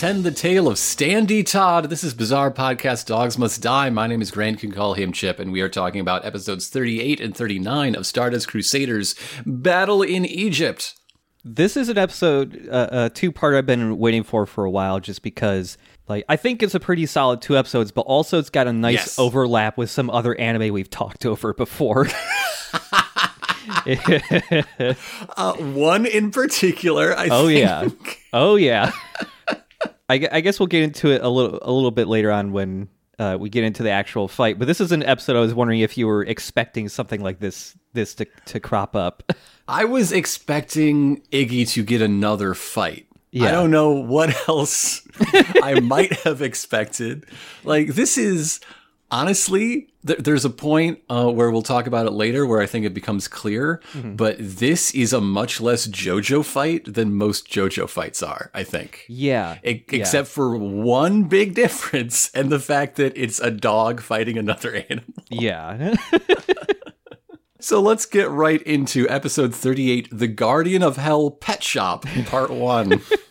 Pretend the Tale of Standy Todd. This is Bizarre Podcast Dogs Must Die. My name is Grant, can call him Chip, and we are talking about episodes 38 and 39 of Stardust Crusaders Battle in Egypt. This is an episode, uh, a two part I've been waiting for for a while, just because, like, I think it's a pretty solid two episodes, but also it's got a nice Yes. overlap with some other anime we've talked over before. Uh, one in particular, I Oh think. yeah, oh yeah. I, I guess we'll get into it a little a little bit later on when uh, we get into the actual fight. But this is an episode I was wondering if you were expecting something like this this to to crop up. I was expecting Iggy to get another fight. Yeah. I don't know what else I might have expected. Like, this is honestly, th- there's a point uh, where we'll talk about it later where I think it becomes clear, Mm-hmm. but this is a much less JoJo fight than most JoJo fights are, I think. Yeah, yeah. Except for one big difference, and the fact that it's a dog fighting another animal. yeah. So let's get right into episode 38 The Guardian of Hell Pet Shop, part one.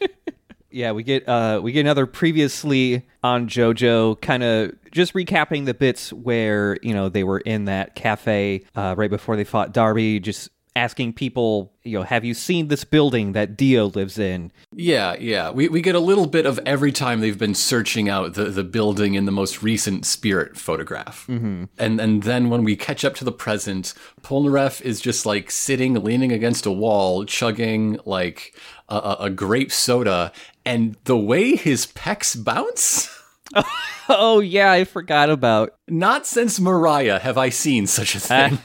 yeah, we get uh we get another previously on JoJo, kind of just recapping the bits where you know they were in that cafe uh, right before they fought Darby, just asking people, you know, have you seen this building that Dio lives in? yeah, yeah. We, we get a little bit of every time they've been searching out the, the building in the most recent spirit photograph. Mm-hmm. And, and then when we catch up to the present, Polnareff is just like sitting, leaning against a wall, chugging like a, a, a grape soda. And the way his pecs bounce. Oh yeah, I forgot about. Not since Mariah have I seen such a thing.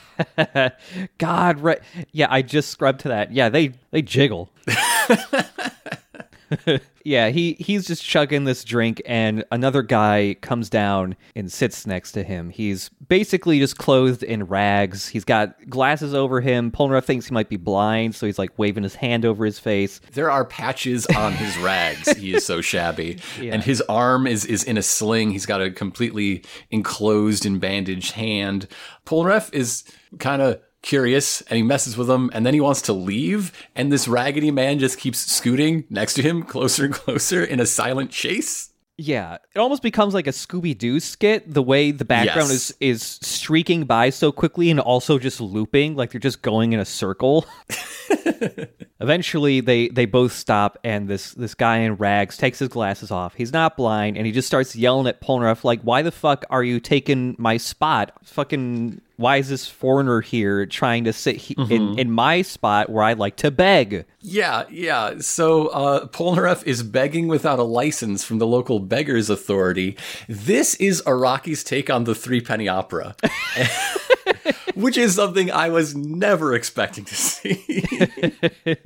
God, right? Yeah, I just scrubbed to that. Yeah, they they jiggle. yeah, he he's just chugging this drink, and another guy comes down and sits next to him. He's basically just clothed in rags. He's got glasses over him. Polnareff thinks he might be blind, so he's like waving his hand over his face. There are patches on his rags. he is so shabby. And his arm is, is in a sling. He's got a completely enclosed and bandaged hand. Polnareff is kind of curious and he messes with him and then he wants to leave. And this raggedy man just keeps scooting next to him closer and closer in a silent chase. Yeah, it almost becomes like a Scooby Doo skit. The way the background Yes. is is streaking by so quickly and also just looping, like they're just going in a circle. Eventually, they they both stop, and this this guy in rags takes his glasses off. He's not blind, and he just starts yelling at Polnareff like, "Why the fuck are you taking my spot? Fucking." Why is this foreigner here trying to sit he- in, in my spot where I like to beg? Yeah, yeah. So uh, Polnareff is begging without a license from the local beggars authority. This is Araki's take on the Three Penny Opera, which is something I was never expecting to see.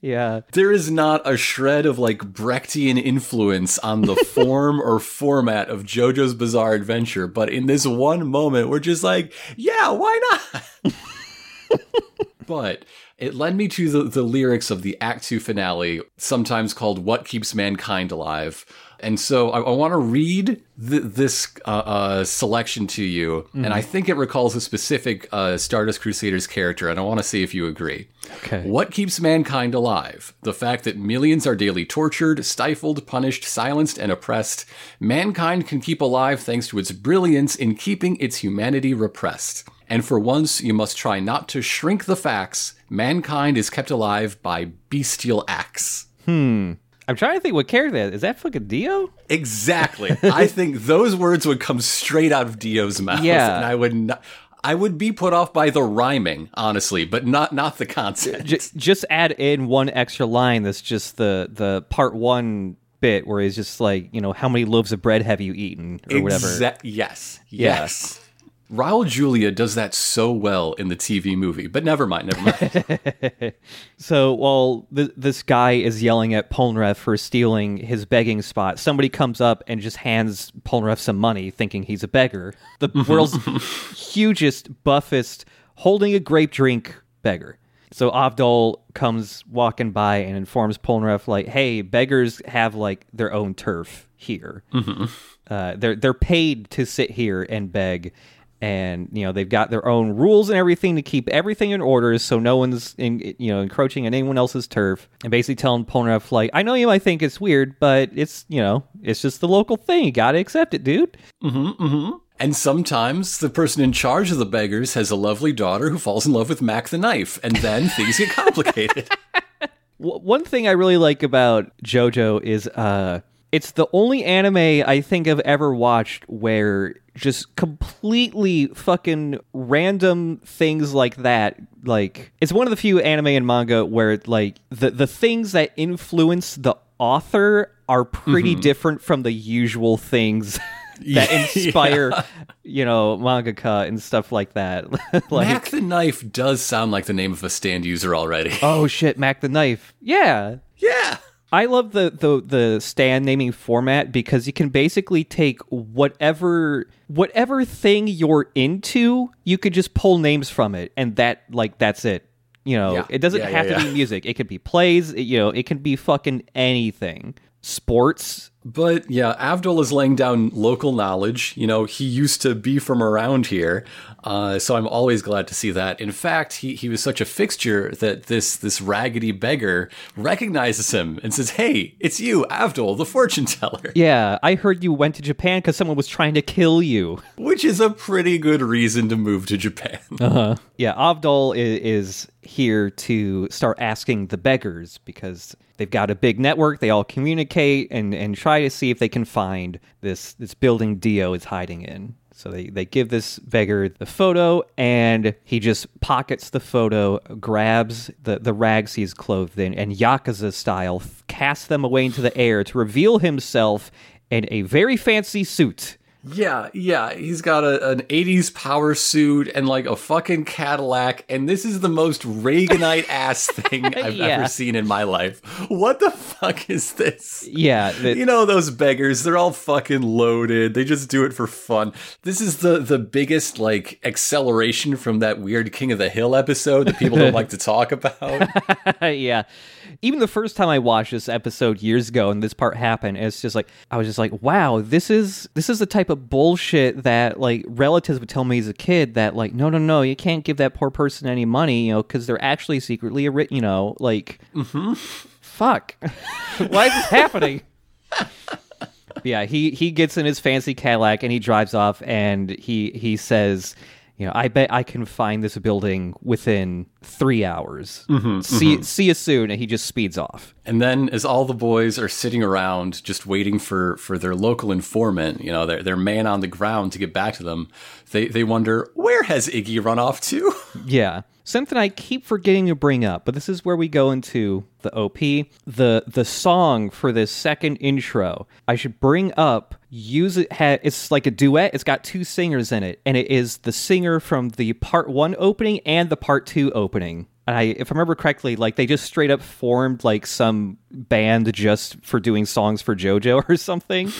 Yeah. there is not a shred of like Brechtian influence on the form or format of JoJo's Bizarre Adventure, but in this one moment, we're just like, yeah, why not? but it led me to the, the lyrics of the Act 2 finale, sometimes called What Keeps Mankind Alive. And so I, I want to read th- this uh, uh, selection to you, and I think it recalls a specific uh, Stardust Crusaders character, and I want to see if you agree. Okay. What keeps mankind alive? The fact that millions are daily tortured, stifled, punished, silenced, and oppressed. Mankind can keep alive thanks to its brilliance in keeping its humanity repressed. And for once, you must try not to shrink the facts. Mankind is kept alive by bestial acts. Hmm. I'm trying to think what character that is. Is that fucking Dio? Exactly. I think those words would come straight out of Dio's mouth, Yeah. and I would not. I would be put off by the rhyming, honestly, but not not the content. J- just add in one extra line that's just the the part one bit where he's just like, you know, how many loaves of bread have you eaten or whatever. Exa- yes. Yeah. Yes. Raul Julia does that so well in the TV movie, but never mind, never mind. So while th- this guy is yelling at Polnareff for stealing his begging spot, somebody comes up and just hands Polnareff some money, thinking he's a beggar. The world's hugest, buffest, holding a grape drink beggar. So Avdol comes walking by and informs Polnareff, like, "Hey, beggars have like their own turf here. Uh, they're they're paid to sit here and beg." And you know they've got their own rules and everything to keep everything in order, so no one's in, you know encroaching on anyone else's turf. And basically telling Polnareff like, I know you might think it's weird, but it's you know it's just the local thing. You gotta accept it, dude. And sometimes the person in charge of the beggars has a lovely daughter who falls in love with Mac the Knife, and then things get complicated. W- one thing I really like about JoJo is uh it's the only anime I think I've ever watched where just completely fucking random things like that like it's one of the few anime and manga where like the the things that influence the author are pretty mm-hmm. different from the usual things that inspire you know mangaka and stuff like that. Like Mac the Knife does sound like the name of a stand user already. oh shit mac the knife. Yeah. Yeah. I love the, the the stand naming format because you can basically take whatever whatever thing you're into, you could just pull names from it, and that like that's it. You know, Yeah. it doesn't Yeah, have yeah, to be music. It could be plays. it- you know, it can be fucking anything. Sports. But yeah, Avdol is laying down local knowledge. You know, he used to be from around here, uh, so I'm always glad to see that. In fact, he, he was such a fixture that this this raggedy beggar recognizes him and says, "Hey, it's you, Avdol, the fortune teller," Yeah, I heard you went to Japan because someone was trying to kill you. which is a pretty good reason to move to Japan. Yeah, Avdol is, is here to start asking the beggars because they've got a big network. They all communicate and, and try to see if they can find this this building Dio is hiding in. So they, they give this beggar the photo, and he just pockets the photo, grabs the, the rags he's clothed in, and Yakuza style casts them away into the air to reveal himself in a very fancy suit. Yeah, yeah, he's got a, an 80s power suit and like a fucking Cadillac, and this is the most Reaganite ass thing I've Yeah. ever seen in my life. What the fuck is this? Yeah, You know those beggars, they're all fucking loaded. They just do it for fun. This is the the biggest like acceleration from that weird King of the Hill episode that people don't like to talk about. yeah. Even the first time I watched this episode years ago and this part happened, it's just like I was just like, wow, this is this is the type of bullshit that like relatives would tell me as a kid that like, no, no, no, you can't give that poor person any money, you know, because they're actually secretly a ri- you know, like, mm-hmm. fuck, why is this happening? yeah, he he gets in his fancy Cadillac and he drives off and he he says, you know, I bet I can find this building within three hours. Mm-hmm, see mm-hmm. see you soon, and he just speeds off. And then, as all the boys are sitting around just waiting for, for their local informant, you know, their, their man on the ground to get back to them, they, they wonder, where has Iggy run off to? Yeah. Something I keep forgetting to bring up, but this is where we go into the OP. The the song for this second intro, I should bring up use it ha- it's like a duet. It's got two singers in it, and it is the singer from the part 1 opening and the part 2 opening. And I if I remember correctly, like they just straight up formed like some band just for doing songs for JoJo or something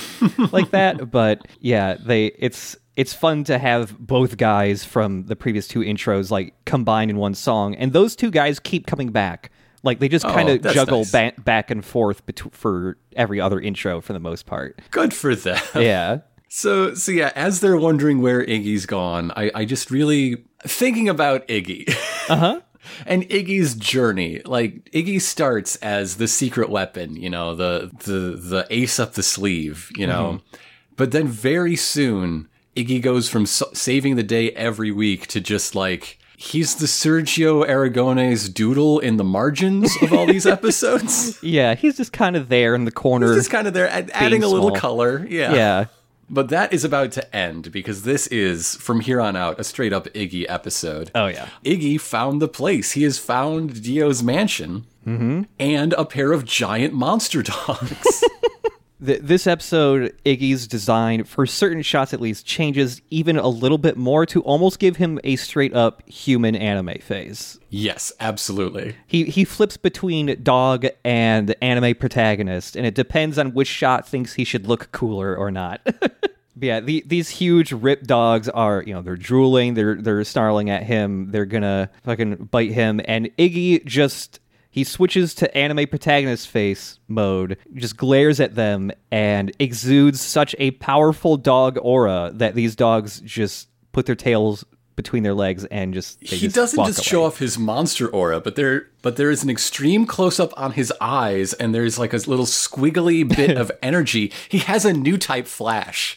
like that. But yeah, they it's it's fun to have both guys from the previous two intros like combined in one song, and those two guys keep coming back. Like they just Oh, kind of juggle nice. ba- back and forth bet- for every other intro for the most part. Good for them. Yeah. So, so yeah, as they're wondering where Iggy's gone, I, I just really thinking about Iggy. Uh huh. And Iggy's journey. Like Iggy starts as the secret weapon, you know, the the the ace up the sleeve, you know. Mm-hmm. But then very soon, Iggy goes from s- saving the day every week to just like he's the Sergio Aragones doodle in the margins of all these episodes. Yeah, he's just kind of there in the corner. Just kind of there, add- adding a little small. color. Yeah. yeah. But that is about to end because this is, from here on out, a straight up Iggy episode. Oh yeah. Iggy found the place. He has found Dio's mansion mm-hmm. and a pair of giant monster dogs. Th- this episode, Iggy's design, for certain shots at least, changes even a little bit more to almost give him a straight up human anime face. yes, absolutely. He he flips between dog and anime protagonist, and it depends on which shot thinks he should look cooler or not. Yeah, the, these huge rip dogs are, you know, they're drooling, they're they're snarling at him, they're gonna fucking bite him, and Iggy just he switches to anime protagonist face mode, just glares at them, and exudes such a powerful dog aura that these dogs just put their tails between their legs and just they he just doesn't just away. show off his monster aura, but there but there is an extreme close up on his eyes, and there's like a little squiggly bit of energy. He has a new type flash.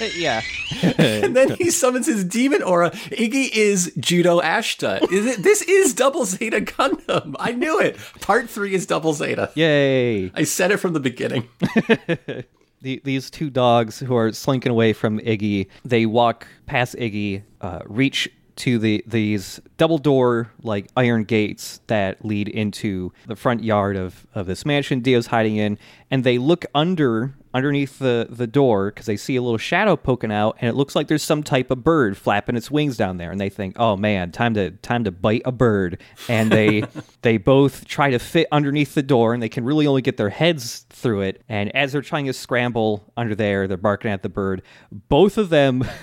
yeah. and then he summons his demon aura. Iggy is Judau Ashta. Is it, this is Double Zeta Gundam. I knew it. Part three is Double Zeta. Yay. I said it from the beginning. The, these two dogs who are slinking away from Iggy, they walk past Iggy, uh, reach to the these double door like iron gates that lead into the front yard of, of this mansion Dio's hiding in, and they look under underneath the, the door because they see a little shadow poking out, and it looks like there's some type of bird flapping its wings down there, and they think, oh man, time to time to bite a bird, and they they both try to fit underneath the door, and they can really only get their heads through it, and as they're trying to scramble under there, they're barking at the bird. Both of them.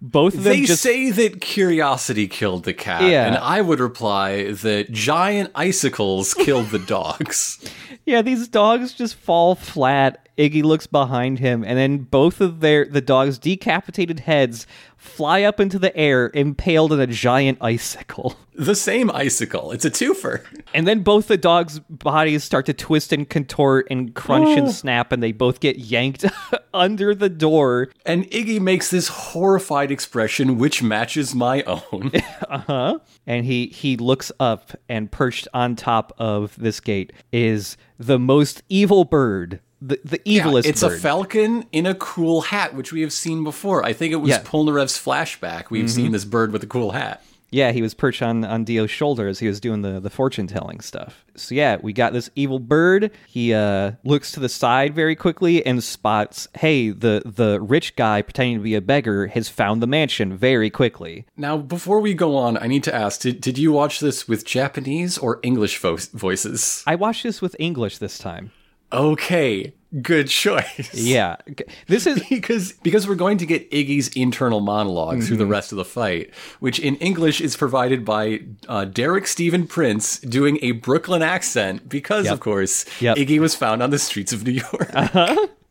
Both of them They just say that curiosity killed the cat, Yeah. and I would reply that giant icicles killed the dogs. Yeah, these dogs just fall flat. Iggy looks behind him, and then both of their the dogs' decapitated heads fly up into the air, impaled in a giant icicle. The same icicle. It's a twofer. And then both the dogs' bodies start to twist and contort and crunch and snap, and they both get yanked under the door. And Iggy makes this horrified expression, which matches my own. Uh huh. And he he looks up, and perched on top of this gate is the most evil bird, the the evilest. it's bird. a falcon in a cool hat, which we have seen before. I think it was Yeah. Mm-hmm. Polnareff's flashback. We've seen this bird with a cool hat. Yeah, he was perched on, on Dio's shoulder as he was doing the, the fortune telling stuff. So yeah, we got this evil bird. He uh, looks to the side very quickly and spots, hey, the the rich guy pretending to be a beggar has found the mansion very quickly. Now, before we go on, I need to ask: Did, did you watch this with Japanese or English vo- voices? I watched this with English this time. Okay, good choice. Yeah, this is because because we're going to get Iggy's internal monolog through the Mm-hmm. rest of the fight, which in English is provided by uh, Derek Stephen Prince doing a Brooklyn accent because, of course, Yep. Iggy was found on the streets of New York.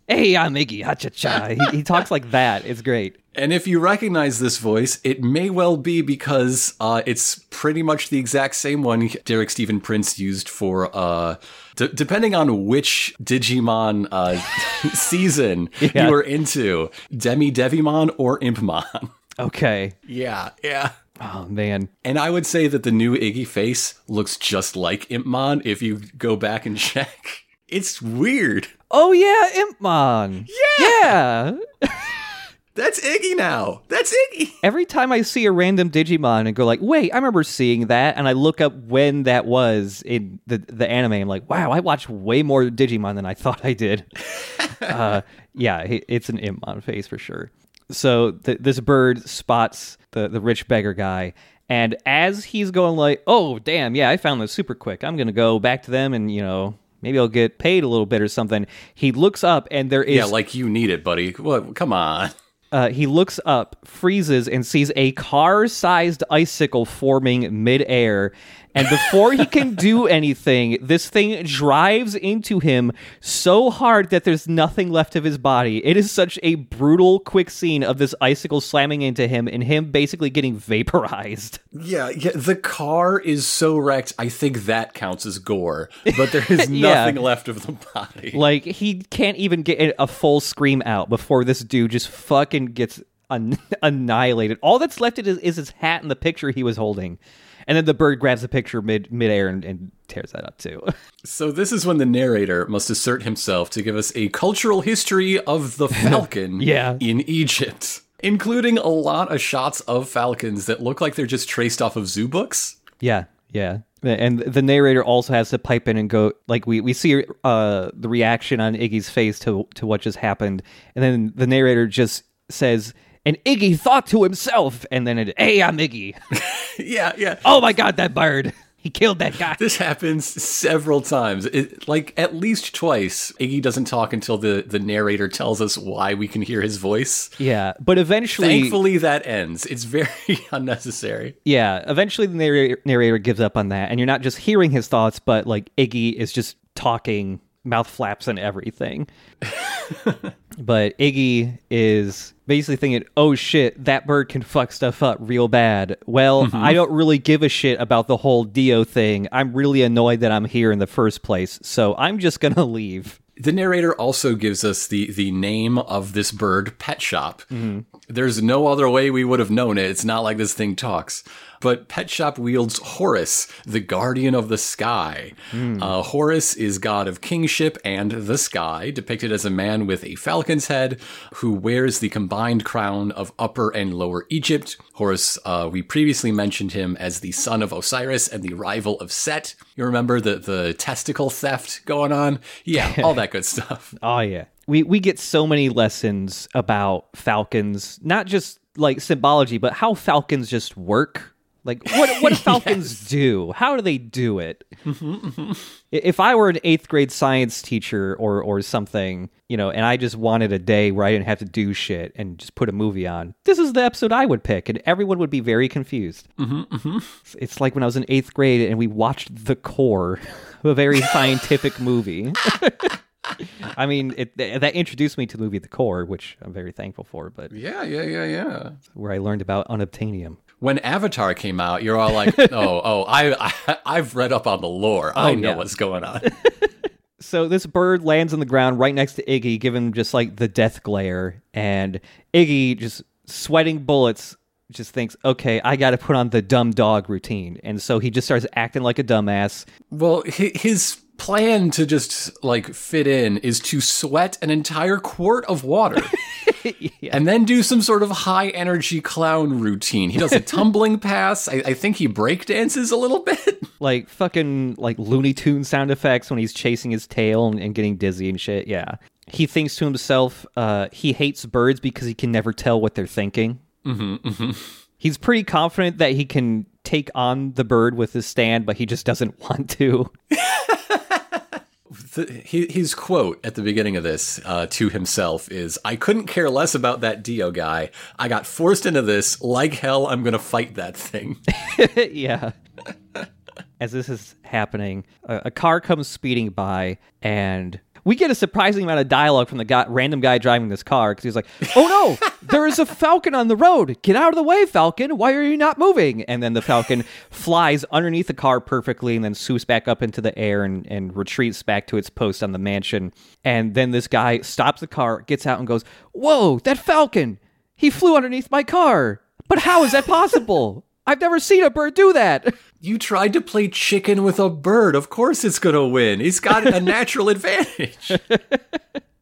Hey, I'm Iggy, ha cha cha. He, he talks like that. It's great. and if you recognize this voice, it may well be because uh, it's pretty much the exact same one Derek Stephen Prince used for. Uh, d- depending on which Digimon uh, season Yeah. you were into, Demi Devimon or Impmon. Okay. Yeah, yeah. Oh man. And I would say that the new Iggy face looks just like Impmon if you go back and check. It's weird. Oh yeah, Impmon. Yeah. Yeah. That's Iggy now. That's Iggy. Every time I see a random Digimon and go like, "Wait, I remember seeing that," and I look up when that was in the the anime, I'm like, "Wow, I watched way more Digimon than I thought I did." uh, yeah, it's an Impmon face for sure. So th- this bird spots the the rich beggar guy, and as he's going like, "Oh, damn, yeah, I found this super quick. I'm gonna go back to them and you know." Maybe I'll get paid a little bit or something. He looks up and there is Yeah, like you need it, buddy. What? Come on. uh, he looks up, freezes, and sees a car-sized icicle forming midair. And before he can do anything, this thing drives into him so hard that there's nothing left of his body. It is such a brutal, quick scene of this icicle slamming into him and him basically getting vaporized. Yeah, yeah. The car is so wrecked. I think that counts as gore, but there is Yeah. nothing left of the body. Like he can't even get a full scream out before this dude just fucking gets un- annihilated. All that's left is, is his hat and the picture he was holding, and then the bird grabs the picture mid midair and, and tears that up too. So this is when the narrator must assert himself to give us a cultural history of the falcon Yeah. in Egypt, including a lot of shots of falcons that look like they're just traced off of zoo books. yeah, yeah. And the narrator also has to pipe in and go like we we see uh, the reaction on Iggy's face to to what just happened, and then the narrator just says. And Iggy thought to himself, and then it, hey, I'm Iggy. Yeah, yeah. Oh my god, that bird! He killed that guy. This happens several times. It, like at least twice. Iggy doesn't talk until the, the narrator tells us why we can hear his voice. Yeah, but eventually, Thankfully, that ends. It's very unnecessary. yeah, eventually the narrator, narrator gives up on that, and you're not just hearing his thoughts, but like Iggy is just talking mouth flaps and everything. but Iggy is basically thinking, "Oh shit, that bird can fuck stuff up real bad." Well, mm-hmm. I don't really give a shit about the whole Dio thing. I'm really annoyed that I'm here in the first place, so I'm just gonna leave. The narrator also gives us the the name of this bird, Pet Shop. Mm-hmm. There's no other way we would have known it. It's not like this thing talks. But Pet Shop wields Horus, the guardian of the sky. Uh, Horus is god of kingship and the sky, depicted as a man with a falcon's head who wears the combined crown of Upper and Lower Egypt. Horus, uh, we previously mentioned him as the son of Osiris and the rival of Set. You remember the, the testicle theft going on? Yeah, all that good stuff. Oh yeah. We we get so many lessons about falcons, not just like symbology, but how falcons just work. Like what what do falcons do? How do they do it? If I were an eighth grade science teacher or or something, you know, and I just wanted a day where I didn't have to do shit and just put a movie on, this is the episode I would pick, and everyone would be very confused. It's- It's like when I was in eighth grade and we watched The Core, a very scientific movie. I mean, it, that introduced me to the movie The Core, which I'm very thankful for, but Yeah, yeah, yeah, yeah. where I learned about unobtainium. When Avatar came out, you're all like, "Oh, oh, I, I I've read up on the lore. Oh, I know yeah. what's going on." So this bird lands on the ground right next to Iggy, giving just like the death glare, and Iggy just sweating bullets. Just thinks, okay, I got to put on the dumb dog routine, and so he just starts acting like a dumbass. well, his plan to just like fit in is to sweat an entire quart of water. And then do some sort of high energy clown routine. He does a tumbling pass. I, I think he break dances a little bit. like fucking like Looney Tune sound effects when he's chasing his tail and, and getting dizzy and shit. Yeah. He thinks to himself, uh, he hates birds because he can never tell what they're thinking. Mm-hmm, He's pretty confident that he can take on the bird with his stand, but he just doesn't want to. He, his quote at the beginning of this uh, to himself is I couldn't care less about that Dio guy. I got forced into this. Like hell, I'm going to fight that thing. yeah. As this is happening, a, a car comes speeding by, and we get a surprising amount of dialogue from the guy, random guy driving this car because he's like, "Oh no, there is a falcon on the road! Get out of the way, falcon! Why are you not moving?" And then the falcon flies underneath the car perfectly, and then swoops back up into the air and, and retreats back to its post on the mansion. And then this guy stops the car, gets out, and goes, "Whoa, that falcon! He flew underneath my car! But how is that possible?" I've never seen a bird do that. You tried to play chicken with a bird. Of course it's going to win. He's got a natural advantage.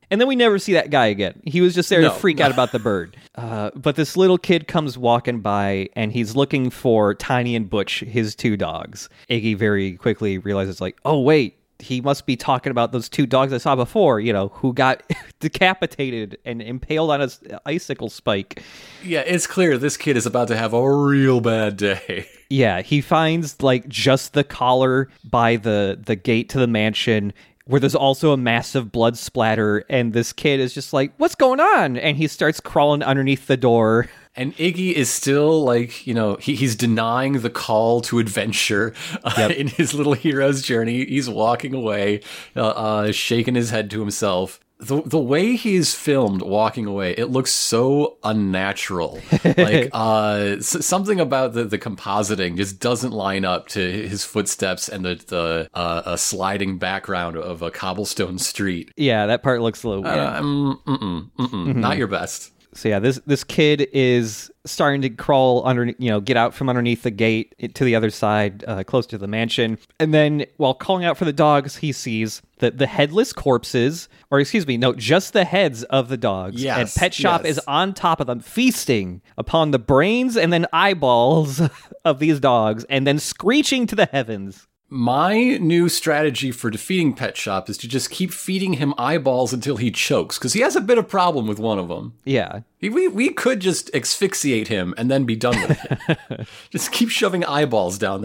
And then we never see that guy again. He was just there No, to freak out about the bird. Uh, but this little kid comes walking by and he's looking for Tiny and Butch, his two dogs. Iggy very quickly realizes, like, oh, wait, he must be talking about those two dogs I saw before, you know, who got decapitated and impaled on a icicle spike. Yeah, it's clear this kid is about to have a real bad day. Yeah, he finds like just the collar by the the gate to the mansion where there's also a massive blood splatter and this kid is just like, "What's going on?" and he starts crawling underneath the door. And Iggy is still like, you know, he, he's denying the call to adventure uh, in his little hero's journey. He's walking away, uh, uh, shaking his head to himself. The, the way he's filmed walking away, it looks so unnatural. like uh, s- something about the, the compositing just doesn't line up to his footsteps and the, the uh, a sliding background of a cobblestone street. Yeah, that part looks a little weird. Um, mm-mm, mm-mm, Not your best. So yeah, this this kid is starting to crawl under, you know, get out from underneath the gate to the other side, uh, close to the mansion. And then, while calling out for the dogs, he sees that the headless corpses, or excuse me, no, just the heads of the dogs. Yes, and Pet Shop yes. is on top of them, feasting upon the brains and then eyeballs of these dogs, and then screeching to the heavens. My new strategy for defeating Pet Shop is to just keep feeding him eyeballs until he chokes, because he has a bit of problem with one of them. Yeah. We, we could just asphyxiate him and then be done with it. just keep shoving eyeballs down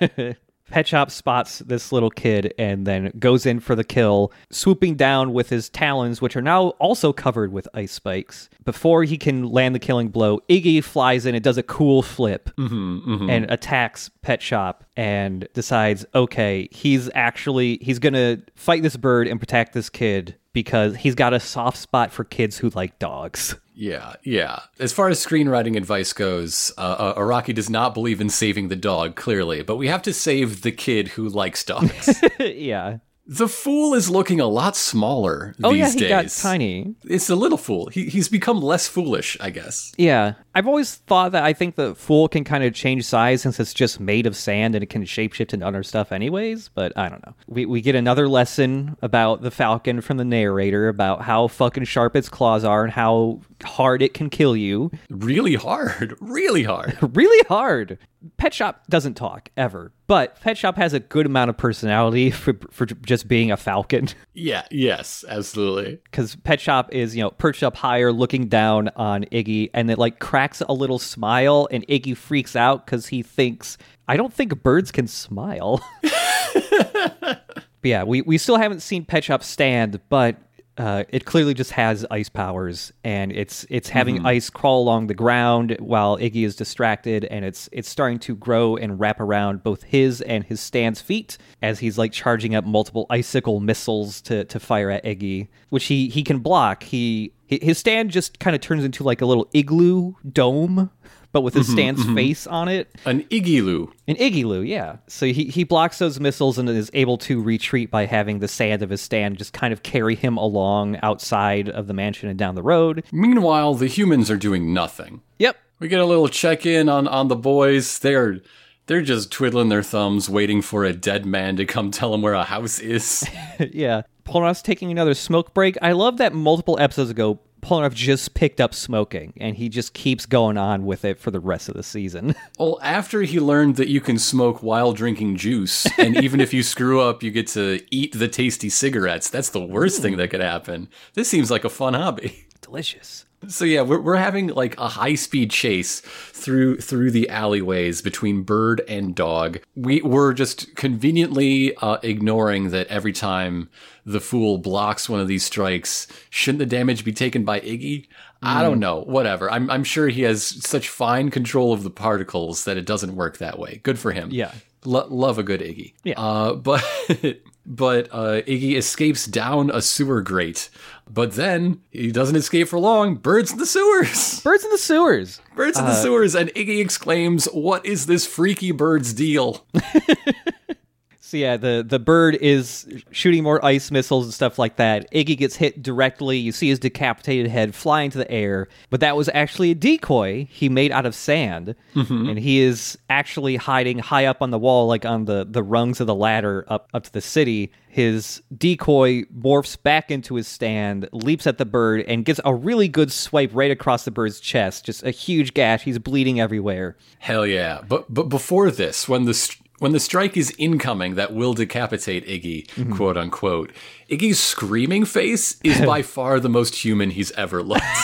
there. Pet Shop spots this little kid and then goes in for the kill, swooping down with his talons, which are now also covered with ice spikes. Before he can land the killing blow, Iggy flies in and does a cool flip mm-hmm, mm-hmm. and attacks Pet Shop and decides, okay, he's actually he's gonna fight this bird and protect this kid because he's got a soft spot for kids who like dogs. Yeah, yeah. As far as screenwriting advice goes, uh, uh, Araki does not believe in saving the dog, clearly, but we have to save the kid who likes dogs. yeah. the fool is looking a lot smaller Oh these yeah, he days. got tiny. It's a little fool. He, he's become less foolish, I guess. Yeah. I've always thought that I think the fool can kind of change size since it's just made of sand and it can shapeshift into other stuff anyways, but I don't know. We we get another lesson about the falcon from the narrator about how fucking sharp its claws are and how hard it can kill you. Really hard. Really hard. Really hard. Pet Shop doesn't talk ever, but Pet Shop has a good amount of personality for for just being a falcon. yeah, yes, absolutely. because Pet Shop is you know perched up higher, looking down on Iggy, and it like cracks a little smile, and Iggy freaks out because he thinks, "I don't think birds can smile." but yeah, we we still haven't seen Pet Shop stand, but. Uh, it clearly just has ice powers, and it's it's having ice crawl along the ground while Iggy is distracted, and it's it's starting to grow and wrap around both his and his stand's feet as he's like charging up multiple icicle missiles to to fire at Iggy, which he he can block. He his stand just kind of turns into like a little igloo dome, but with his mm-hmm, stand's mm-hmm. face on it. An Igiloo. An Igloo, yeah. So he, he blocks those missiles and is able to retreat by having the sand of his stand just kind of carry him along outside of the mansion and down the road. Meanwhile, the humans are doing nothing. Yep. We get a little check in on, on the boys. They're they're just twiddling their thumbs, waiting for a dead man to come tell them where a house is. yeah. Polnareff's taking another smoke break. I love that multiple episodes ago, Polnareff just picked up smoking and he just keeps going on with it for the rest of the season. well, after he learned that you can smoke while drinking juice, and even if you screw up, you get to eat the tasty cigarettes. That's the worst thing that could happen. This seems like a fun hobby. Delicious. So yeah, we're, we're having like a high speed chase through through the alleyways between bird and dog. We we're just conveniently uh, ignoring that every time the fool blocks one of these strikes, shouldn't the damage be taken by Iggy? I don't know. Whatever. I'm I'm sure he has such fine control of the particles that it doesn't work that way. Good for him. Yeah. Lo- love a good Iggy. Yeah. Uh, but but uh, Iggy escapes down a sewer grate. But then he doesn't escape for long. Birds in the sewers. Birds in the sewers. Birds in the sewers. And Iggy exclaims, "What is this freaky bird's deal?" So yeah, the the bird is shooting more ice missiles and stuff like that. Iggy gets hit directly. You see his decapitated head fly into the air, but that was actually a decoy he made out of sand, mm-hmm. and he is actually hiding high up on the wall, like on the the rungs of the ladder up up to the city. His decoy morphs back into his stand, leaps at the bird, and gets a really good swipe right across the bird's chest. Just a huge gash. He's bleeding everywhere. Hell yeah! But but before this, when the st- when the strike is incoming that will decapitate Iggy, mm-hmm. quote unquote, Iggy's screaming face is by far the most human he's ever looked.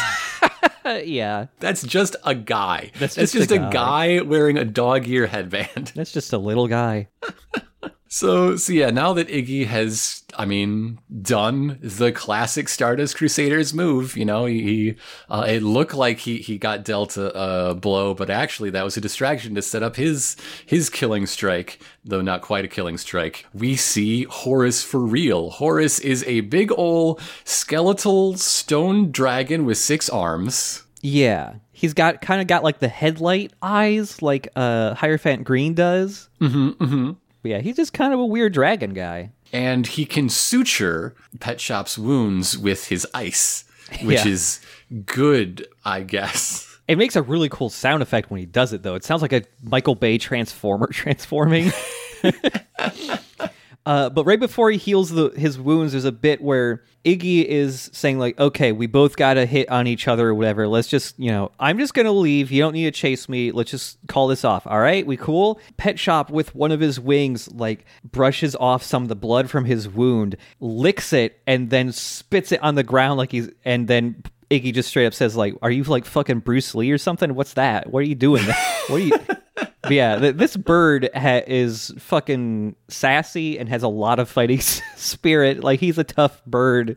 Yeah, That's just a guy. That's, just just, a a, guy. wearing a dog ear headband. that's just a little guy. So, so yeah, now that Iggy has, I mean, done the classic Stardust Crusaders move, you know, he, he uh, it looked like he he got dealt a, a blow, but actually that was a distraction to set up his his killing strike, though not quite a killing strike. We see Horus for real. Horus is a big ol' skeletal stone dragon with six arms. Yeah, he's got kind of got like the headlight eyes, like uh Hierophant Green does. Mm-hmm. Mm-hmm. But yeah, he's just kind of a weird dragon guy. and he can suture Pet Shop's wounds with his ice, which Yeah. is good, I guess. It makes a really cool sound effect when he does it, though. It sounds like a Michael Bay transformer transforming. uh, but right before he heals the, his wounds, there's a bit where Iggy is saying, like, okay, we both got to hit on each other or whatever. Let's just, you know, I'm just to leave. You don't need to chase me. Let's just call this off. All right, we cool? Pet Shop, with one of his wings, like, brushes off some of the blood from his wound, licks it, and then spits it on the ground like he's, and then Iggy just straight up says, like, are you like fucking Bruce Lee or something? What's that? What are you doing? what are you? But yeah, th- this bird ha- is fucking sassy and has a lot of fighting spirit. Like he's a tough bird.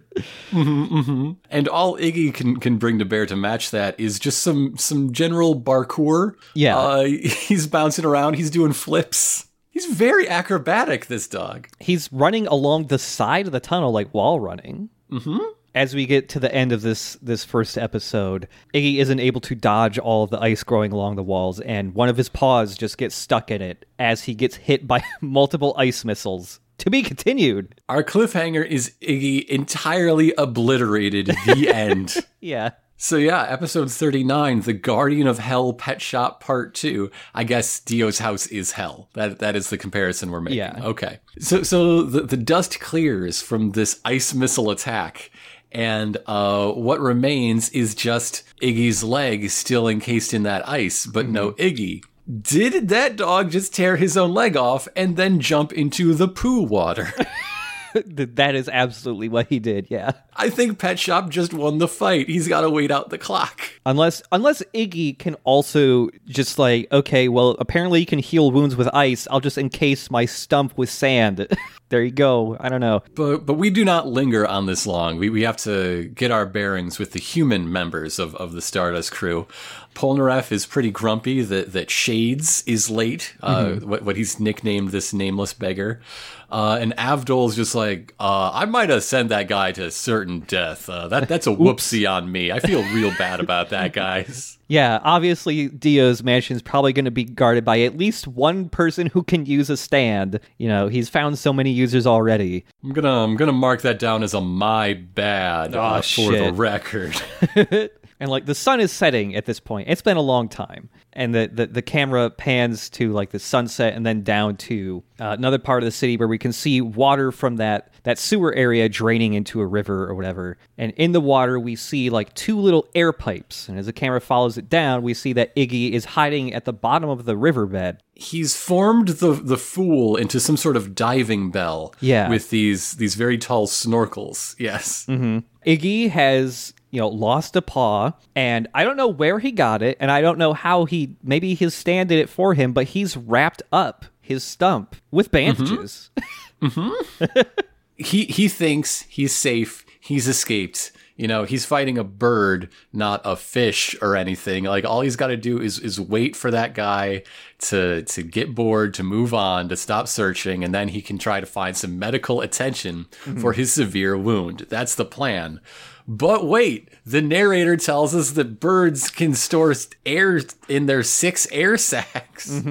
And all Iggy can can bring to bear to match that is just some some general parkour. Yeah. uh, he's bouncing around. He's doing flips. He's very acrobatic. This dog. He's running along the side of the tunnel like wall running. Mm-hmm. As we get to the end of this this first episode, Iggy isn't able to dodge all of the ice growing along the walls, and one of his paws just gets stuck in it as he gets hit by multiple ice missiles. To be continued. Our cliffhanger is Iggy entirely obliterated. The end. Yeah. So yeah, episode 39, The Guardian of Hell Pet Shop Part 2. I guess Dio's house is hell. That that is the comparison we're making. Yeah. Okay. So so the, the dust clears from this ice missile attack and uh, what remains is just Iggy's leg still encased in that ice, but no Iggy. Did that dog just tear his own leg off and then jump into the poo water? that is absolutely what he did. Yeah. I think Pet Shop just won the fight. He's got to wait out the clock. Unless unless Iggy can also just like, okay, well, apparently you can heal wounds with ice. I'll just encase my stump with sand. there you go. I don't know. But but we do not linger on this long. We we have to get our bearings with the human members of, of the Stardust crew. Polnareff is pretty grumpy that, that Shades is late, uh, what, what he's nicknamed this nameless beggar. Uh, and Avdol's just like, uh, I might have sent that guy to certain death. Uh, that That's a whoopsie on me. I feel real bad about that, guys. Yeah, obviously Dio's mansion is probably going to be guarded by at least one person who can use a stand. You know, he's found so many users already. I'm gonna I'm gonna mark that down as a my bad uh, for the record. And like the sun is setting at this point. It's been a long time. And the, the, the camera pans to like the sunset and then down to uh, another part of the city where we can see water from that, that sewer area draining into a river or whatever. And in the water, we see like two little air pipes. And as the camera follows it down, we see that Iggy is hiding at the bottom of the riverbed. he's formed the the fool into some sort of diving bell. Yeah. With these these very tall snorkels. Yes. Iggy has, you know, lost a paw, and I don't know where he got it, and I don't know how he maybe his stand did it for him, but he's wrapped up his stump with bandages. Mm-hmm. Mm-hmm. He he thinks he's safe. He's escaped. You know, he's fighting a bird, not a fish or anything. Like all he's got to do is is wait for that guy to to get bored, to move on, to stop searching, and then he can try to find some medical attention mm-hmm. for his severe wound. That's the plan. But wait, the narrator tells us that birds can store air in their six air sacs.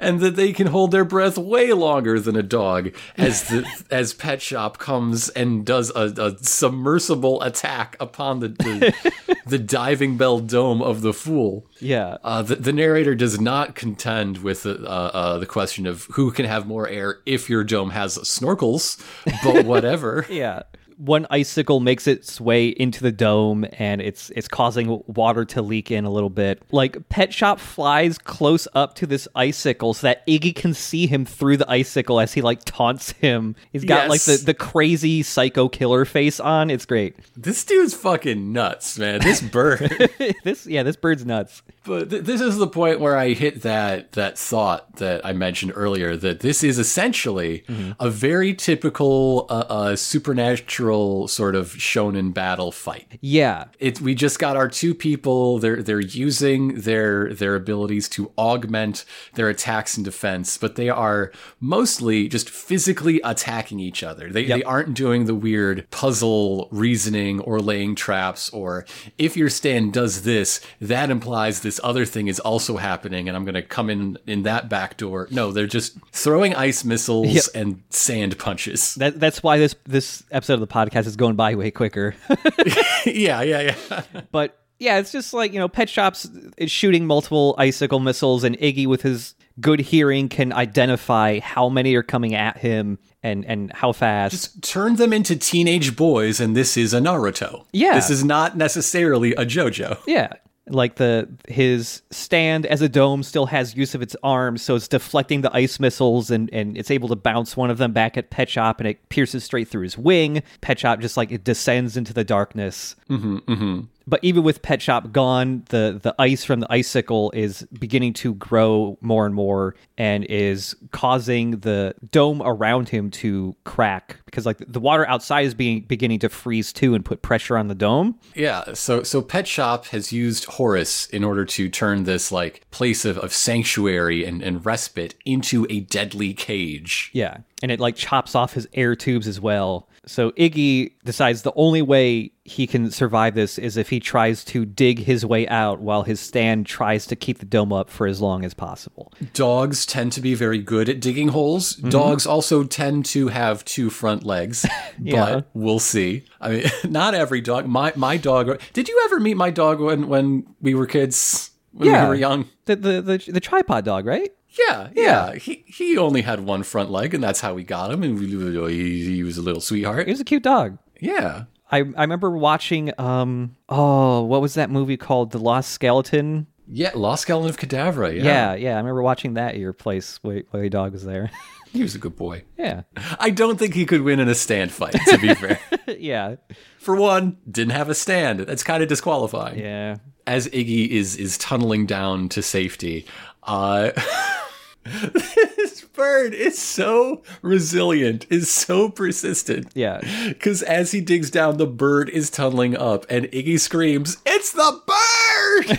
and that they can hold their breath way longer than a dog as the as Pet Shop comes and does a, a submersible attack upon the the, the diving bell dome of the fool. yeah. Uh, the, the narrator does not contend with the, uh, uh, the question of who can have more air if your dome has snorkels, but whatever. Yeah. One icicle makes its way into the dome and it's it's causing water to leak in a little bit. Like Pet Shop flies close up to this icicle so that Iggy can see him through the icicle as he like taunts him. He's got like the, the crazy psycho killer face on. It's great. this dude's fucking nuts, man. This bird. this yeah, this bird's nuts. But th- this is the point where I hit that that thought that I mentioned earlier that this is essentially a very typical uh, uh, supernatural sort of shonen battle fight. Yeah. It we just got our two people. They're they're using their their abilities to augment their attacks and defense, but they are mostly just physically attacking each other. They they aren't doing the weird puzzle reasoning or laying traps or if your stand does this, that implies this other thing is also happening, and I'm going to come in in that back door. No, they're just throwing ice missiles Yep. and sand punches. That that's why this this episode of the podcast is going by way quicker. yeah, yeah, yeah. But yeah, it's just like, you know, Pet Shop's is shooting multiple icicle missiles, and Iggy, with his good hearing, can identify how many are coming at him and, and how fast. Just turn them into teenage boys, and this is a Naruto. Yeah. This is not necessarily a JoJo. yeah. Like the his stand as a dome still has use of its arms, so it's deflecting the ice missiles and, and it's able to bounce one of them back at Pet Shop and it pierces straight through his wing. Pet Shop just like it descends into the darkness. Mm-hmm, mm-hmm. But even with Pet Shop gone, the the ice from the icicle is beginning to grow more and more, and is causing the dome around him to crack because like the water outside is being beginning to freeze too and put pressure on the dome. Yeah, so so Pet Shop has used Horus in order to turn this like place of, of sanctuary and, and respite into a deadly cage. Yeah, and it like chops off his air tubes as well. So Iggy decides the only way he can survive this is if he tries to dig his way out while his stand tries to keep the dome up for as long as possible. Dogs tend to be very good at digging holes. Mm-hmm. Dogs also tend to have two front legs, Yeah. but we'll see. I mean, not every dog. My my dog. Did you ever meet my dog when when we were kids? When Yeah. we were young. The the the, the tripod dog, right? Yeah, yeah. He he only had one front leg, and that's how we got him. And we, he, he was a little sweetheart. He was a cute dog. Yeah. I I remember watching um oh what was that movie called The Lost Skeleton? Yeah, Lost Skeleton of Cadavra. Yeah. Yeah, yeah, I remember watching that at your place while while your dog was there. He was a good boy. yeah. I don't think he could win in a stand fight, to be fair. yeah. For one, didn't have a stand. That's kind of disqualifying. Yeah. As Iggy is is tunneling down to safety, uh this bird is so resilient, is so persistent. Yeah. Because as he digs down, the bird is tunneling up, and Iggy screams, It's the bird!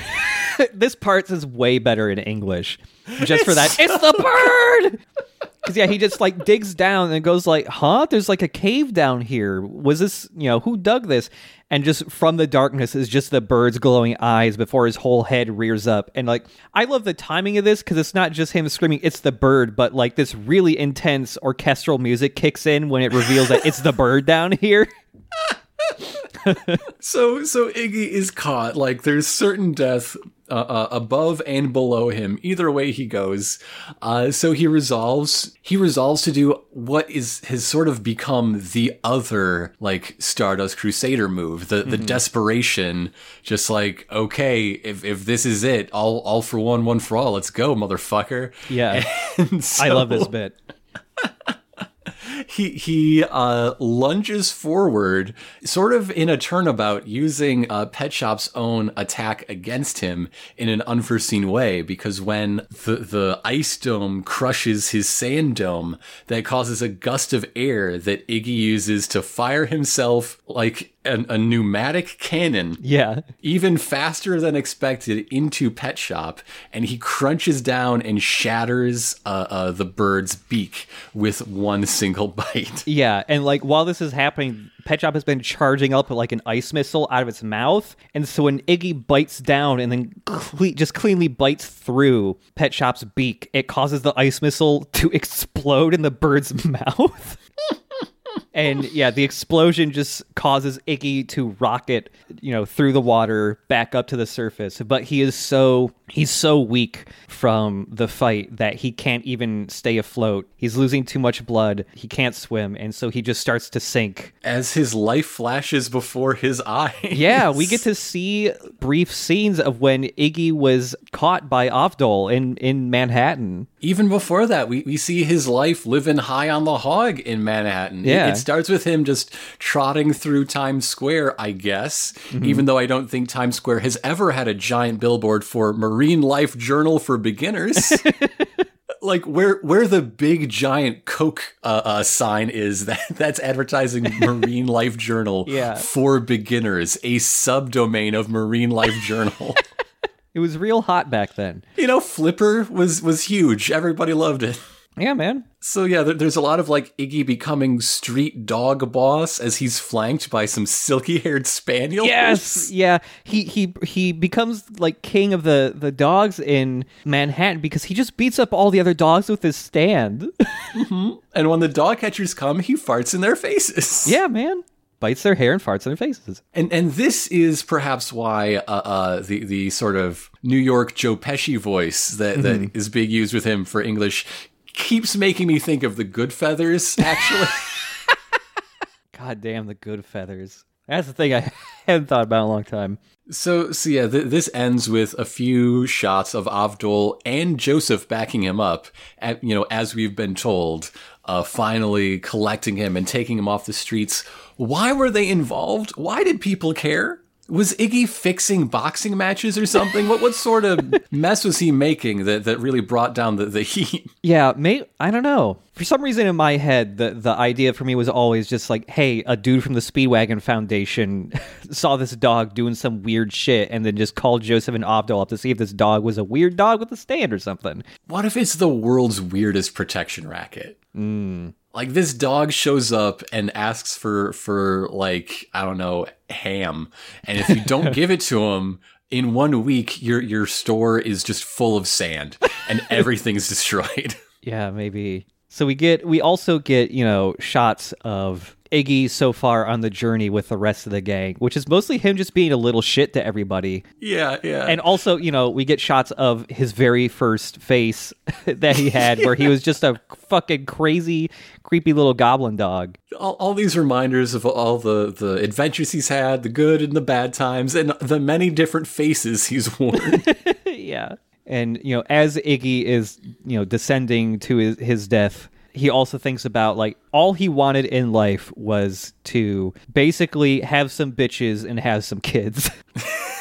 this part is way better in English. Just for that, it's the bird. Because yeah, he just like digs down and goes like, "Huh? There's like a cave down here. Was this you know who dug this?" And just from the darkness is just the bird's glowing eyes before his whole head rears up. And like, I love the timing of this because it's not just him screaming, "It's the bird," but like this really intense orchestral music kicks in when it reveals that it's the bird down here. So, so Iggy is caught. Like, there's certain death uh, uh, above and below him. Either way he goes. Uh, so he resolves. He resolves to do what is has sort of become the other like Stardust Crusader move. The the desperation. Just like, okay, if if this is it, all all for one, one for all. Let's go, motherfucker. Yeah, And I love this bit. he he uh, lunges forward, sort of in a turnabout, using uh, Pet Shop's own attack against him in an unforeseen way. Because when the the ice dome crushes his sand dome, that causes a gust of air that Iggy uses to fire himself like an, a pneumatic cannon Yeah, even faster than expected into Pet Shop, and he crunches down and shatters uh, uh, the bird's beak with one single bite. Yeah, and like while this is happening, Pet Shop has been charging up like an ice missile out of its mouth, and so when Iggy bites down and then cle- just cleanly bites through Pet Shop's beak, it causes the ice missile to explode in the bird's mouth. And yeah, the explosion just causes Iggy to rocket, you know, through the water back up to the surface. But he is so he's so weak from the fight that he can't even stay afloat. He's losing too much blood. He can't swim, and so he just starts to sink. As his life flashes before his eyes. Yeah, we get to see brief scenes of when Iggy was caught by Avdol in in Manhattan. Even before that, we, we see his life living high on the hog in Manhattan. It- Yeah. It, starts with him just trotting through Times Square, I guess, Mm-hmm. even though I don't think Times Square has ever had a giant billboard for Marine Life Journal for Beginners. like where where the big giant Coke uh, uh, sign is that that's advertising Marine Life Journal Yeah. for beginners, a subdomain of Marine Life Journal. It was real hot back then. you know, Flipper was was huge. Everybody loved it. Yeah, man. So yeah, there, there's a lot of like Iggy becoming street dog boss as he's flanked by some silky-haired spaniels. Yes, yeah. He he he becomes like king of the the dogs in Manhattan because he just beats up all the other dogs with his stand. and when the dog catchers come, he farts in their faces. yeah, man. Bites their hair and farts in their faces. And and this is perhaps why uh, uh, the the sort of New York Joe Pesci voice that, that is being used with him for English keeps making me think of the Goodfeathers. Actually, God damn the Goodfeathers. That's the thing I hadn't thought about in a long time. so so yeah, th- this ends with a few shots of Avdol and Joseph backing him up. At, you know, as we've been told, uh, finally collecting him and taking him off the streets. Why were they involved? Why did people care? Was Iggy fixing boxing matches or something? what what sort of mess was he making that, that really brought down the, the heat? Yeah, may I don't know. For some reason in my head, the the idea for me was always just like, hey, a dude from the Speedwagon Foundation saw this dog doing some weird shit and then just called Joseph and Avdol up to see if this dog was a weird dog with a stand or something. What if it's the world's weirdest protection racket? Hmm. Like this dog shows up and asks for for like I don't know ham, and if you don't give it to him in one week, your your store is just full of sand and everything's destroyed. Yeah, maybe. So we get we also get, you know, shots of Iggy so far on the journey with the rest of the gang, which is mostly him just being a little shit to everybody. yeah, yeah. And also, you know, we get shots of his very first face that he had where he was just a fucking crazy, creepy little goblin dog. all, all these reminders of all the the adventures he's had, the good and the bad times, and the many different faces he's worn. yeah. And, you know, as Iggy is, you know, descending to his, his death, he also thinks about like all he wanted in life was to basically have some bitches and have some kids.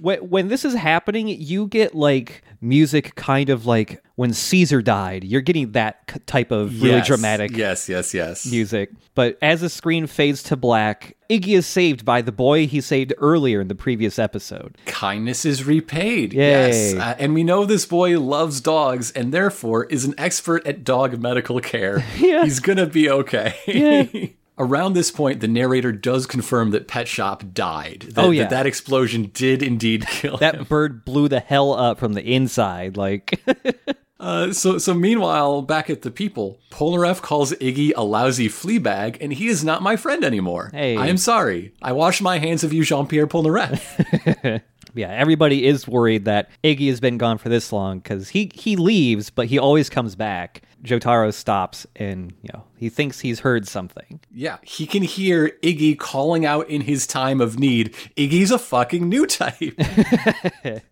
when, when this is happening, you get like music kind of like when Caesar died. You're getting that type of really Yes, dramatic Yes, yes, yes. music. But as the screen fades to black, Iggy is saved by the boy he saved earlier in the previous episode. Kindness is repaid. Yay. Yes. Uh, and we know this boy loves dogs and therefore is an expert at dog medical care. Yeah. He's going to be okay. Yeah. Around this point, the narrator does confirm that Pet Shop died. That, Oh, yeah. That, that explosion did indeed kill him. That bird blew the hell up from the inside. Like, Uh, so, so meanwhile, back at the people, Polnareff calls Iggy a lousy flea bag, and he is not my friend anymore. Hey. I am sorry. I wash my hands of you, Jean-Pierre Polnareff. yeah, everybody is worried that Iggy has been gone for this long because he he leaves, but he always comes back. Jotaro stops and you know he thinks he's heard something. yeah, he can hear Iggy calling out in his time of need. Iggy's a fucking new type.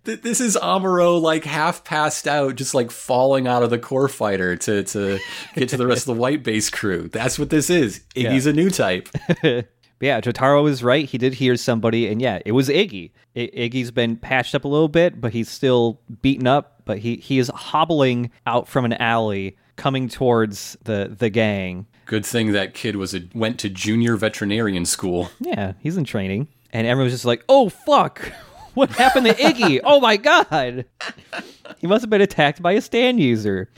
Th- this is Amuro like half passed out, just like falling out of the core fighter to to get to the rest of the white base crew. That's what this is. Iggy's a new type. Yeah, Jotaro was right. He did hear somebody, and yeah, it was Iggy. I- Iggy's been patched up a little bit, but he's still beaten up. But he he is hobbling out from an alley, coming towards the the gang. Good thing that kid was a went to junior veterinarian school. Yeah, he's in training, and everyone's just like, "Oh fuck, what happened to Iggy? oh my god, he must have been attacked by a stand user."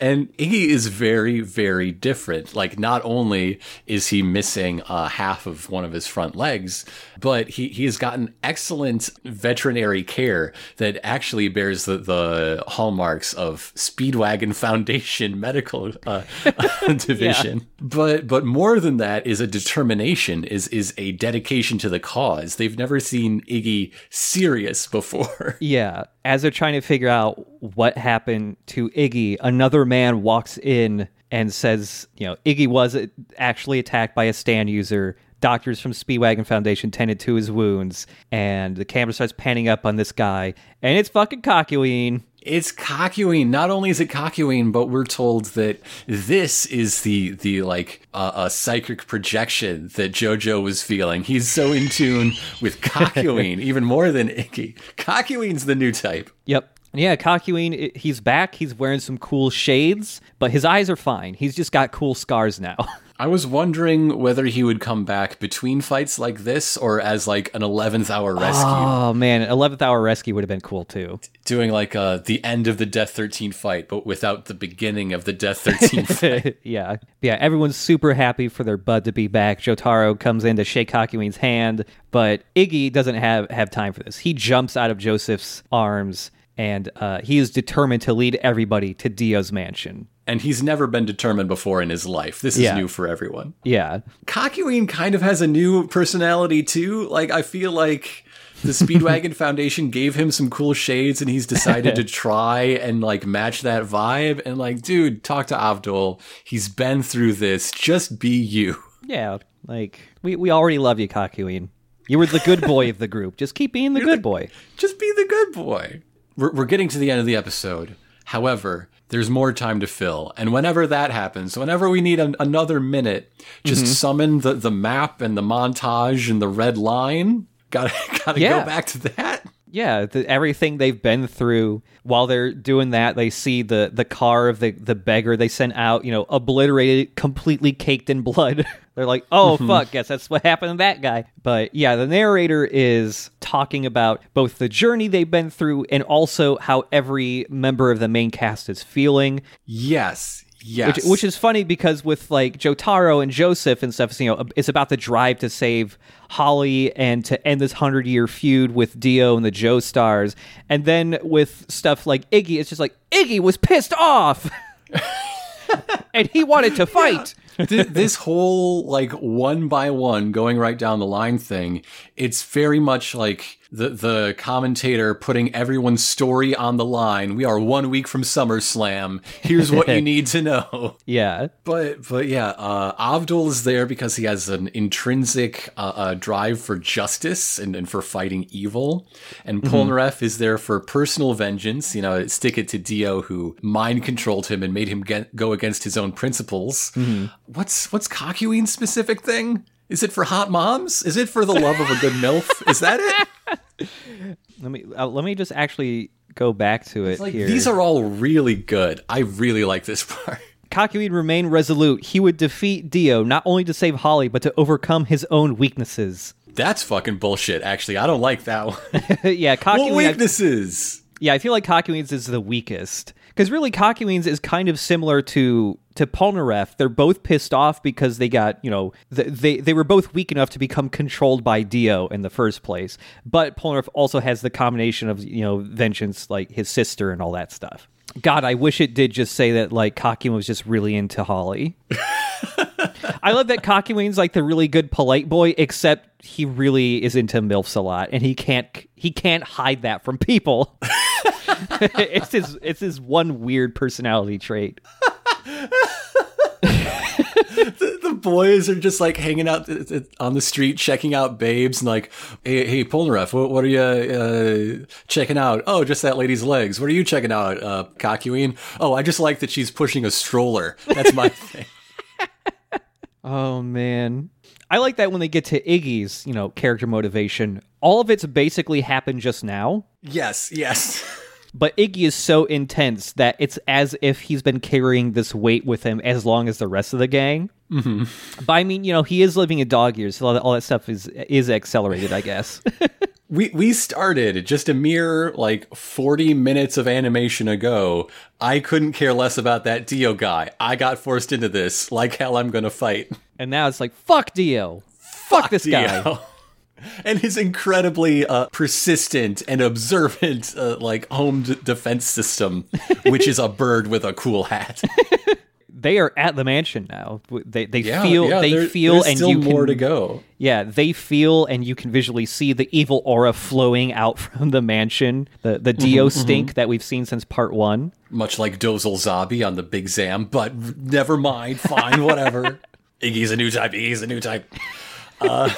And Iggy is very, very different. Like, not only is he missing uh, half of one of his front legs, but he, he has gotten excellent veterinary care that actually bears the, the hallmarks of Speedwagon Foundation Medical uh, Division. But but more than that is a determination, is is a dedication to the cause. They've never seen Iggy serious before. Yeah, as they're trying to figure out what happened to Iggy, another man walks in and says, you know, Iggy was actually attacked by a stand user. Doctors from Speedwagon Foundation tended to his wounds, and the camera starts panning up on this guy, and it's fucking Cockyween. It's Kakyoin. Not only is it Kakyoin, but we're told that this is the the like uh, a psychic projection that JoJo was feeling. He's so in tune with Kakyoin, even more than Iggy. Kakyoin's the new type. Yep. Yeah, Cockyween, he's back. He's wearing some cool shades, but his eyes are fine. He's just got cool scars now. I was wondering whether he would come back between fights like this or as like an 11th hour rescue. oh man, 11th hour rescue would have been cool too. Doing like uh, the end of the Death 13 fight, but without the beginning of the Death 13 fight. yeah. Yeah, everyone's super happy for their bud to be back. Jotaro comes in to shake Kakyoin's hand, but Iggy doesn't have, have time for this. He jumps out of Joseph's arms and uh, he is determined to lead everybody to Dio's mansion. And he's never been determined before in his life. This is Yeah. new for everyone. Yeah. Kakyoin kind of has a new personality too. Like I feel like the Speedwagon Foundation gave him some cool shades and he's decided to try and like match that vibe and like dude, talk to Avdol. He's been through this. Just be you. Yeah. Like, we, we already love you, Kakyoin. You were the good boy of the group. Just keep being the good boy. Just be the good boy. We're, we're getting to the end of the episode. However, there's more time to fill. And whenever that happens, whenever we need an, another minute, just Mm-hmm. summon the, the map and the montage and the red line. Gotta gotta Yeah. go back to that. Yeah, the, everything they've been through while they're doing that, they see the the car of the the beggar they sent out, you know, obliterated, completely caked in blood. they're like, "Oh mm-hmm. fuck, guess that's what happened to that guy." But yeah, the narrator is talking about both the journey they've been through and also how every member of the main cast is feeling. Yes. Yes. Which, which is funny because with like Jotaro and Joseph and stuff, you know, it's about the drive to save Holly and to end this hundred year feud with Dio and the Joestars, and then with stuff like Iggy, it's just like Iggy was pissed off, and he wanted to fight. Th- this whole like one by one going right down the line thing it's very much like the the commentator putting everyone's story on the line. We are one week from SummerSlam. Here's what you need to know. Yeah, but but yeah uh Avdol is there because he has an intrinsic uh, uh drive for justice and, and for fighting evil. And Polnareff is there for personal vengeance you know stick it to Dio who mind controlled him and made him get, go against his own principles what's what's Kakyoin's specific thing is it for hot moms is it for the love of a good milf is that it let me uh, let me just actually go back to it like here. these are all really good i really like this part Kakyoin remained resolute. He would defeat Dio not only to save Holly, but to overcome his own weaknesses. that's fucking bullshit actually i don't like that one yeah, Kakyoin. what weaknesses Yeah, I feel like Kakyoin's is the weakest. Because really, Kakyoin's is kind of similar to to Polnareff. They're both pissed off because they got, you know, th- they they were both weak enough to become controlled by Dio in the first place. But Polnareff also has the combination of, you know, vengeance, like his sister and all that stuff. God, I wish it did just say that, like, Kakyoin was just really into Holly. I love that Kakyoin's like the really good polite boy, except he really is into milfs a lot, and he can't he can't hide that from people. it's his it's his one weird personality trait. the boys are just like hanging out th- th- on the street, checking out babes, and like, hey, hey Polnareff, what, what are you uh, checking out? Oh, just that lady's legs. What are you checking out, uh, Kakyoin? Oh, I just like that she's pushing a stroller. That's my thing. Oh man. I like that when they get to Iggy's, you know, character motivation. All of it's basically happened just now, Yes, yes. But Iggy is so intense that it's as if he's been carrying this weight with him as long as the rest of the gang. Mm-hmm. But I mean, you know, he is living in dog years, so all that, all that stuff is is accelerated, I guess. We we started just a mere like 40 minutes of animation ago. I couldn't care less about that Dio guy. I got forced into this. Like hell I'm going to fight. and now it's like, fuck Dio, fuck, this guy. And his incredibly uh, persistent and observant, uh, like home d- defense system, which is a bird with a cool hat. They are at the mansion now. They they Yeah, feel yeah, they there- feel and still you more can to go. Yeah, they feel and you can visually see the evil aura flowing out from the mansion, the the Dio Mm-hmm, stink that we've seen since part one. Much like Dozel Zabi on the Big Zam, but never mind. Fine, whatever. Iggy's a new type. Iggy's a new type. Uh,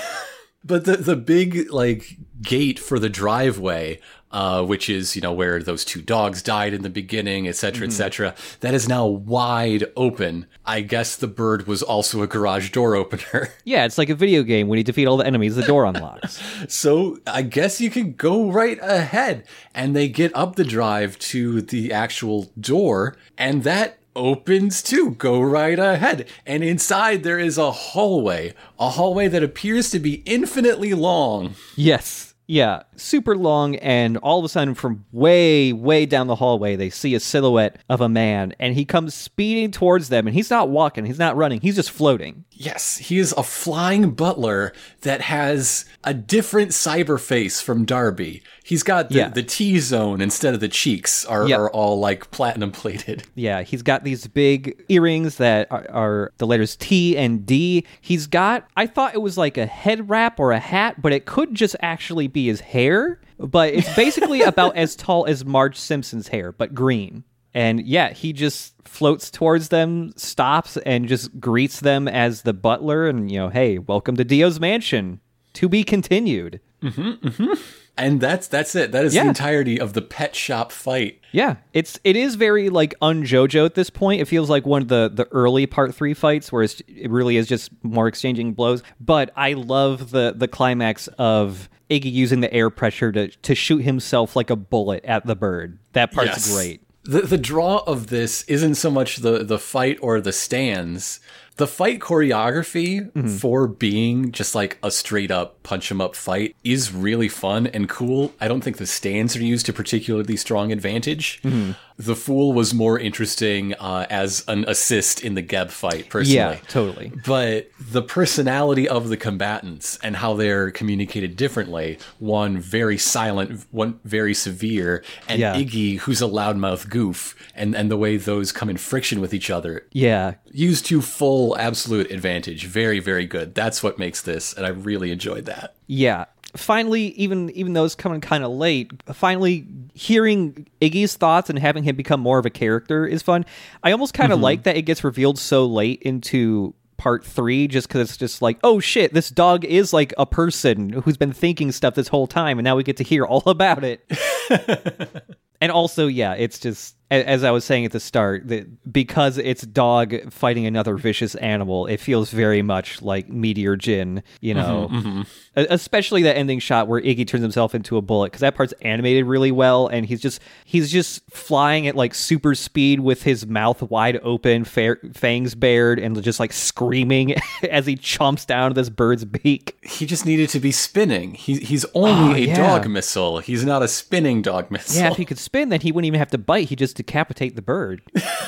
but the the big like gate for the driveway, uh, which is you know where those two dogs died in the beginning, et cetera, et cetera, that is now wide open. I guess the bird was also a garage door opener. Yeah, it's like a video game. When you defeat all the enemies, the door unlocks. So I guess you can go right ahead. And they get up the drive to the actual door, and that opens to Go right ahead. And inside there is a hallway, a hallway that appears to be infinitely long. yes. Yeah, super long, and all of a sudden, from way, way down the hallway, they see a silhouette of a man, and he comes speeding towards them, and he's not walking, he's not running, he's just floating. Yes, he is a flying butler that has a different cyber face from Darby. He's got the, Yeah. the T zone instead of the cheeks are, Yep. are all like platinum plated. Yeah, he's got these big earrings that are, are the letters T and D. He's got, I thought it was like a head wrap or a hat, but it could just actually be his hair. But it's basically about as tall as Marge Simpson's hair, but green. And yeah, he just floats towards them, stops, and just greets them as the butler. And, you know, hey, welcome to Dio's mansion. to be continued. Mm-hmm, mm-hmm. And that's that's it. That is Yeah. the entirety of the pet shop fight. Yeah, it's it is very like un-JoJo at this point. It feels like one of the the early part three fights, where it's, it really is just more exchanging blows. But I love the the climax of Iggy using the air pressure to to shoot himself like a bullet at the bird. That part's Yes. great. The the draw of this isn't so much the the fight or the stands. The fight choreography Mm-hmm. for being just like a straight up punch 'em up fight is really fun and cool. I don't think the stands are used to particularly strong advantage. Mm-hmm. The fool was more interesting uh, as an assist in the Geb fight, personally. Yeah, totally. But the personality of the combatants and how they're communicated differently, one very silent, one very severe, and Yeah. Iggy, who's a loudmouth goof, and, and the way those come in friction with each other, Yeah, used to full absolute advantage. Very, very good. That's what makes this, and I really enjoyed that. Yeah. Finally, even even though it's coming kind of late, finally hearing Iggy's thoughts and having him become more of a character is fun. I almost kind of mm-hmm. like that it gets revealed so late into part three, just because it's just like, oh shit, this dog is like a person who's been thinking stuff this whole time, and now we get to hear all about it. and also, yeah, it's just as I was saying at the start, that because it's dog fighting another vicious animal, it feels very much like Meteor Jin, you know. Mm-hmm, mm-hmm. E- Especially that ending shot where Iggy turns himself into a bullet because that part's animated really well, and he's just he's just flying at like super speed with his mouth wide open, fa- fangs bared, and just like screaming as he chomps down this bird's beak. He just needed to be spinning. He, he's only Oh, a yeah. dog missile. He's not a spinning dog missile. Yeah, if he could spin, then he wouldn't even have to bite. He'd just decapitate the bird.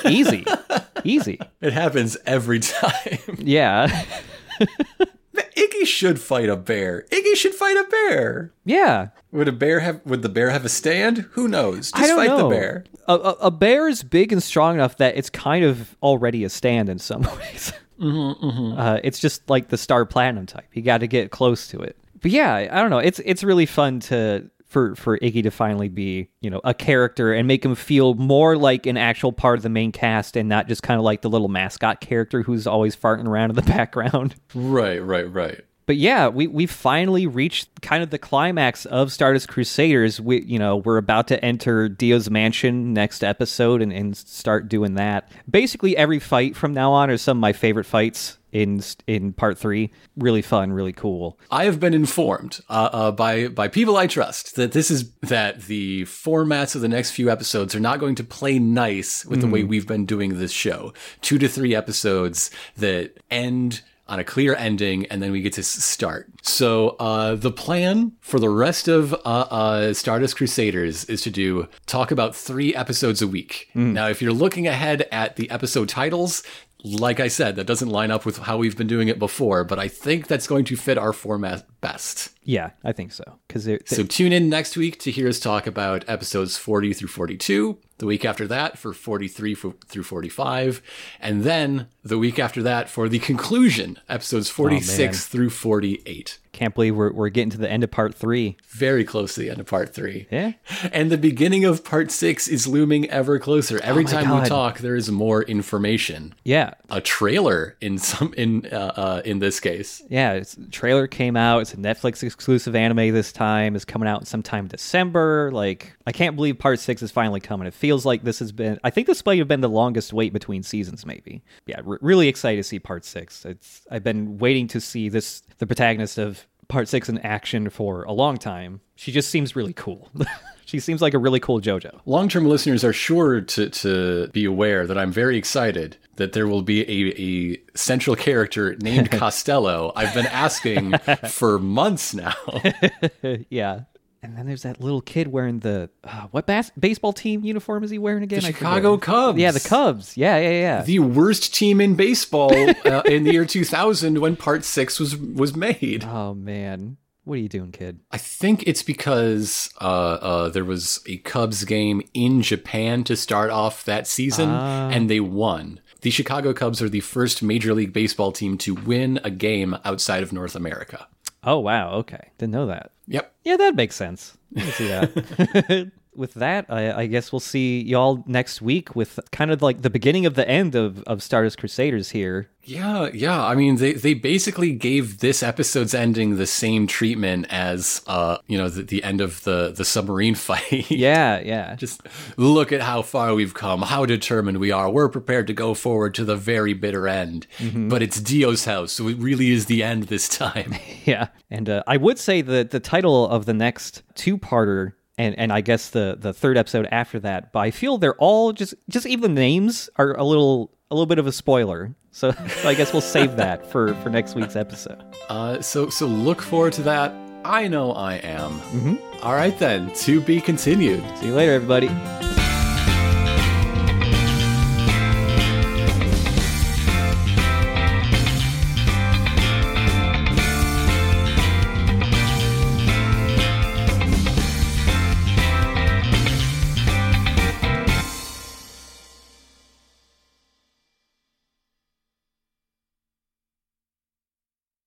Easy, easy. it happens every time. Yeah, Iggy should fight a bear. Iggy should fight a bear. yeah. Would a bear have? Would the bear have a stand? Who knows? Just I don't fight know. the bear. A, a, a bear is big and strong enough that it's kind of already a stand in some ways. Uh, it's just like the Star Platinum type. You got to get close to it. But yeah, I don't know. It's it's really fun to for for Iggy to finally be you know a character and make him feel more like an actual part of the main cast and not just kind of like the little mascot character who's always farting around in the background. Right, right, right. But yeah, we we finally reached kind of the climax of Stardust Crusaders. We you know we're about to enter Dio's mansion next episode and, and start doing that. Basically, every fight from now on are some of my favorite fights in in part three. Really fun, really cool. I have been informed uh, uh, by by people I trust that this is that the formats of the next few episodes are not going to play nice with the way we've been doing this show. Two to three episodes that end on a clear ending, and then we get to start. So uh, the plan for the rest of uh, uh, Stardust Crusaders is to do talk about three episodes a week. Now, if you're looking ahead at the episode titles. Like I said, that doesn't line up with how we've been doing it before, but I think that's going to fit our format best. Yeah, I think so. Because So tune in next week to hear us talk about episodes 40 through 42, the week after that for 43 fo- through 45, and then the week after that for the conclusion, episodes 46 through 48. Can't believe we're we're getting to the end of part three. Very close to the end of part three. Yeah. And the beginning of part six is looming ever closer. Every my time we talk, there is more information. Yeah. A trailer in some in uh, uh, in this case. Yeah, it's, trailer came out. It's a Netflix exclusive anime this time. It's coming out sometime in December. Like, I can't believe part six is finally coming. It feels like this has been, I think this might have been the longest wait between seasons, maybe. Yeah, re- really excited to see part six. It's, I've been waiting to see this, the protagonist of part six in action for a long time. She just seems really cool. she seems like a really cool JoJo. Long term listeners are sure to, to be aware that I'm very excited that there will be a, a central character named Costello. I've been asking for months now. yeah. And then there's that little kid wearing the uh, what bas- baseball team uniform is he wearing again? I forget. Chicago Cubs. Yeah, the Cubs. Yeah, yeah, yeah. The worst team in baseball uh, in the year 2000 when part six was, was made. oh man, what are you doing, kid? I think it's because uh, uh, there was a Cubs game in Japan to start off that season, and they won. The Chicago Cubs are the first Major League Baseball team to win a game outside of North America. Oh wow, okay, didn't know that. Yep. Yeah, that makes sense. I can see that. with that, I, I guess we'll see y'all next week with kind of like the beginning of the end of, of Stardust Crusaders here. Yeah, yeah. I mean, they, they basically gave this episode's ending the same treatment as, uh, you know, the, the end of the, the submarine fight. Yeah, yeah. Just look at how far we've come, how determined we are. We're prepared to go forward to the very bitter end. But it's Dio's house, so it really is the end this time. Yeah, and uh, I would say that the title of the next two-parter, and and I guess the the third episode after that, but I feel they're all just just even the names are a little a little bit of a spoiler. So, so I guess we'll save that for for next week's episode. Uh, so so look forward to that. I know I am. All right then, to be continued. See you later, everybody.